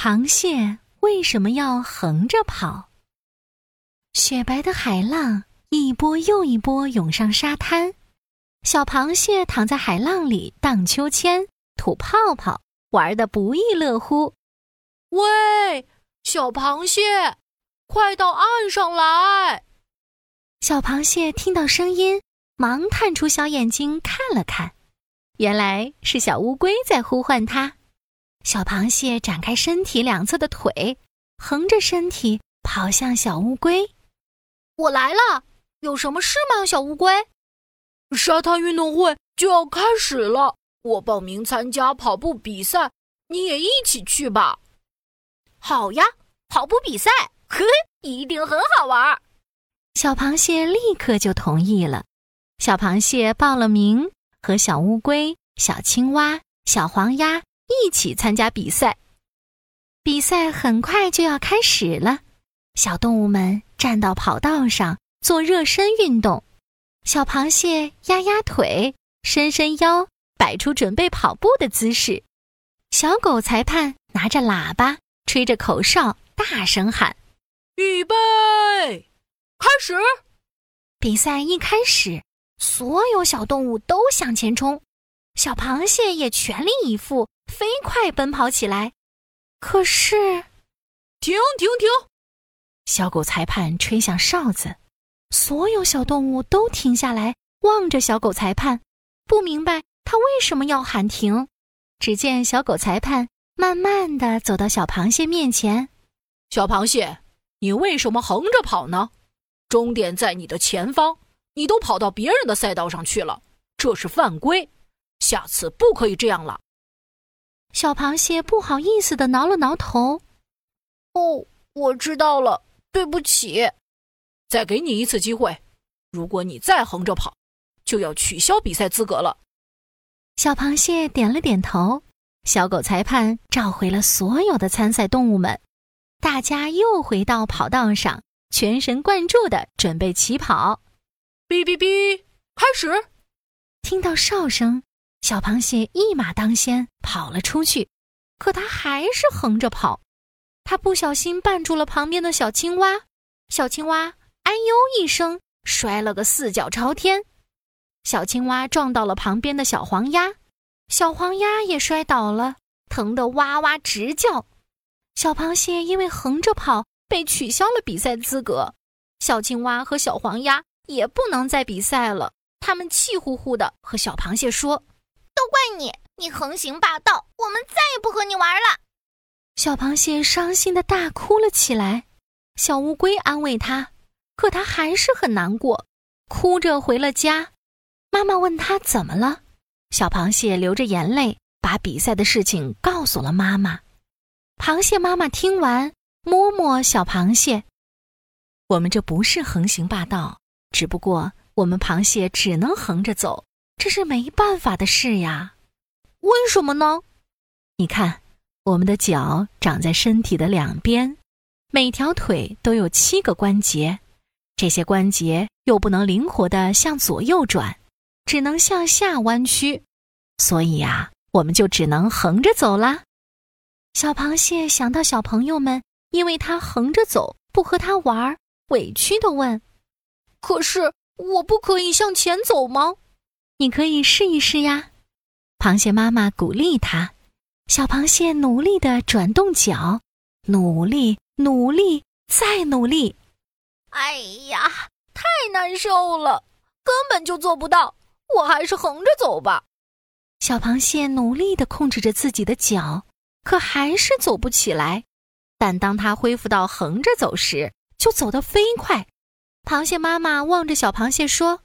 螃蟹为什么要横着跑？雪白的海浪一波又一波涌上沙滩，小螃蟹躺在海浪里荡秋千、吐泡泡，玩的不亦乐乎。喂，小螃蟹，快到岸上来！小螃蟹听到声音，忙探出小眼睛看了看，原来是小乌龟在呼唤它。小螃蟹展开身体两侧的腿，横着身体跑向小乌龟。我来了，有什么事吗，小乌龟？沙滩运动会就要开始了，我报名参加跑步比赛，你也一起去吧。好呀，跑步比赛，嘿，一定很好玩。小螃蟹立刻就同意了。小螃蟹报了名，和小乌龟、小青蛙、小黄鸭一起参加比赛。比赛很快就要开始了，小动物们站到跑道上做热身运动。小螃蟹压压腿，伸伸腰，摆出准备跑步的姿势。小狗裁判拿着喇叭，吹着口哨，大声喊：“预备！”开始，比赛一开始，所有小动物都向前冲，小螃蟹也全力以赴，飞快奔跑起来。可是，停停停！小狗裁判吹响哨子，所有小动物都停下来，望着小狗裁判，不明白他为什么要喊停。只见小狗裁判慢慢的走到小螃蟹面前：“小螃蟹，你为什么横着跑呢？”终点在你的前方，你都跑到别人的赛道上去了，这是犯规，下次不可以这样了。小螃蟹不好意思的挠了挠头，哦，我知道了，对不起。再给你一次机会，如果你再横着跑，就要取消比赛资格了。小螃蟹点了点头，小狗裁判召回了所有的参赛动物们，大家又回到跑道上。全神贯注的准备起跑，哔哔哔，开始！听到哨声，小螃蟹一马当先跑了出去，可它还是横着跑。它不小心绊住了旁边的小青蛙，小青蛙哎呦一声摔了个四脚朝天。小青蛙撞到了旁边的小黄鸭，小黄鸭也摔倒了，疼得哇哇直叫。小螃蟹因为横着跑。被取消了比赛资格，小青蛙和小黄鸭也不能再比赛了。他们气呼呼的和小螃蟹说：“都怪你，你横行霸道，我们再也不和你玩了。”小螃蟹伤心的大哭了起来。小乌龟安慰他，可他还是很难过，哭着回了家。妈妈问他怎么了，小螃蟹流着眼泪把比赛的事情告诉了妈妈。螃蟹妈妈听完。摸摸小螃蟹，我们这不是横行霸道，只不过我们螃蟹只能横着走，这是没办法的事呀。为什么呢？你看，我们的脚长在身体的两边，每条腿都有七个关节，这些关节又不能灵活的向左右转，只能向下弯曲，所以呀，我们就只能横着走啦。小螃蟹想到小朋友们。因为他横着走，不和他玩，委屈的问：“可是我不可以向前走吗？”“你可以试一试呀。”螃蟹妈妈鼓励他。小螃蟹努力的转动脚，努力，努力，再努力。哎呀，太难受了，根本就做不到。我还是横着走吧。小螃蟹努力的控制着自己的脚，可还是走不起来。但当它恢复到横着走时，就走得飞快。螃蟹妈妈望着小螃蟹说：“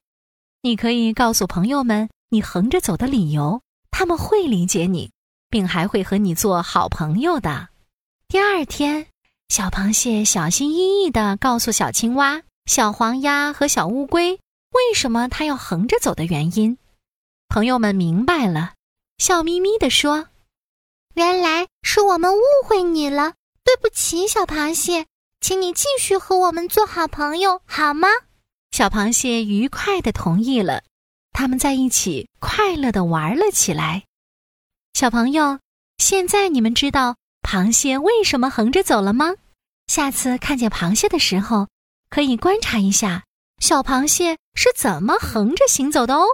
你可以告诉朋友们你横着走的理由，他们会理解你，并还会和你做好朋友的。”第二天，小螃蟹小心翼翼地告诉小青蛙、小黄鸭和小乌龟，为什么它要横着走的原因。朋友们明白了，笑眯眯地说：“原来是我们误会你了。”对不起，小螃蟹，请你继续和我们做好朋友，好吗？小螃蟹愉快的同意了，他们在一起快乐的玩了起来。小朋友，现在你们知道螃蟹为什么横着走了吗？下次看见螃蟹的时候，可以观察一下小螃蟹是怎么横着行走的哦。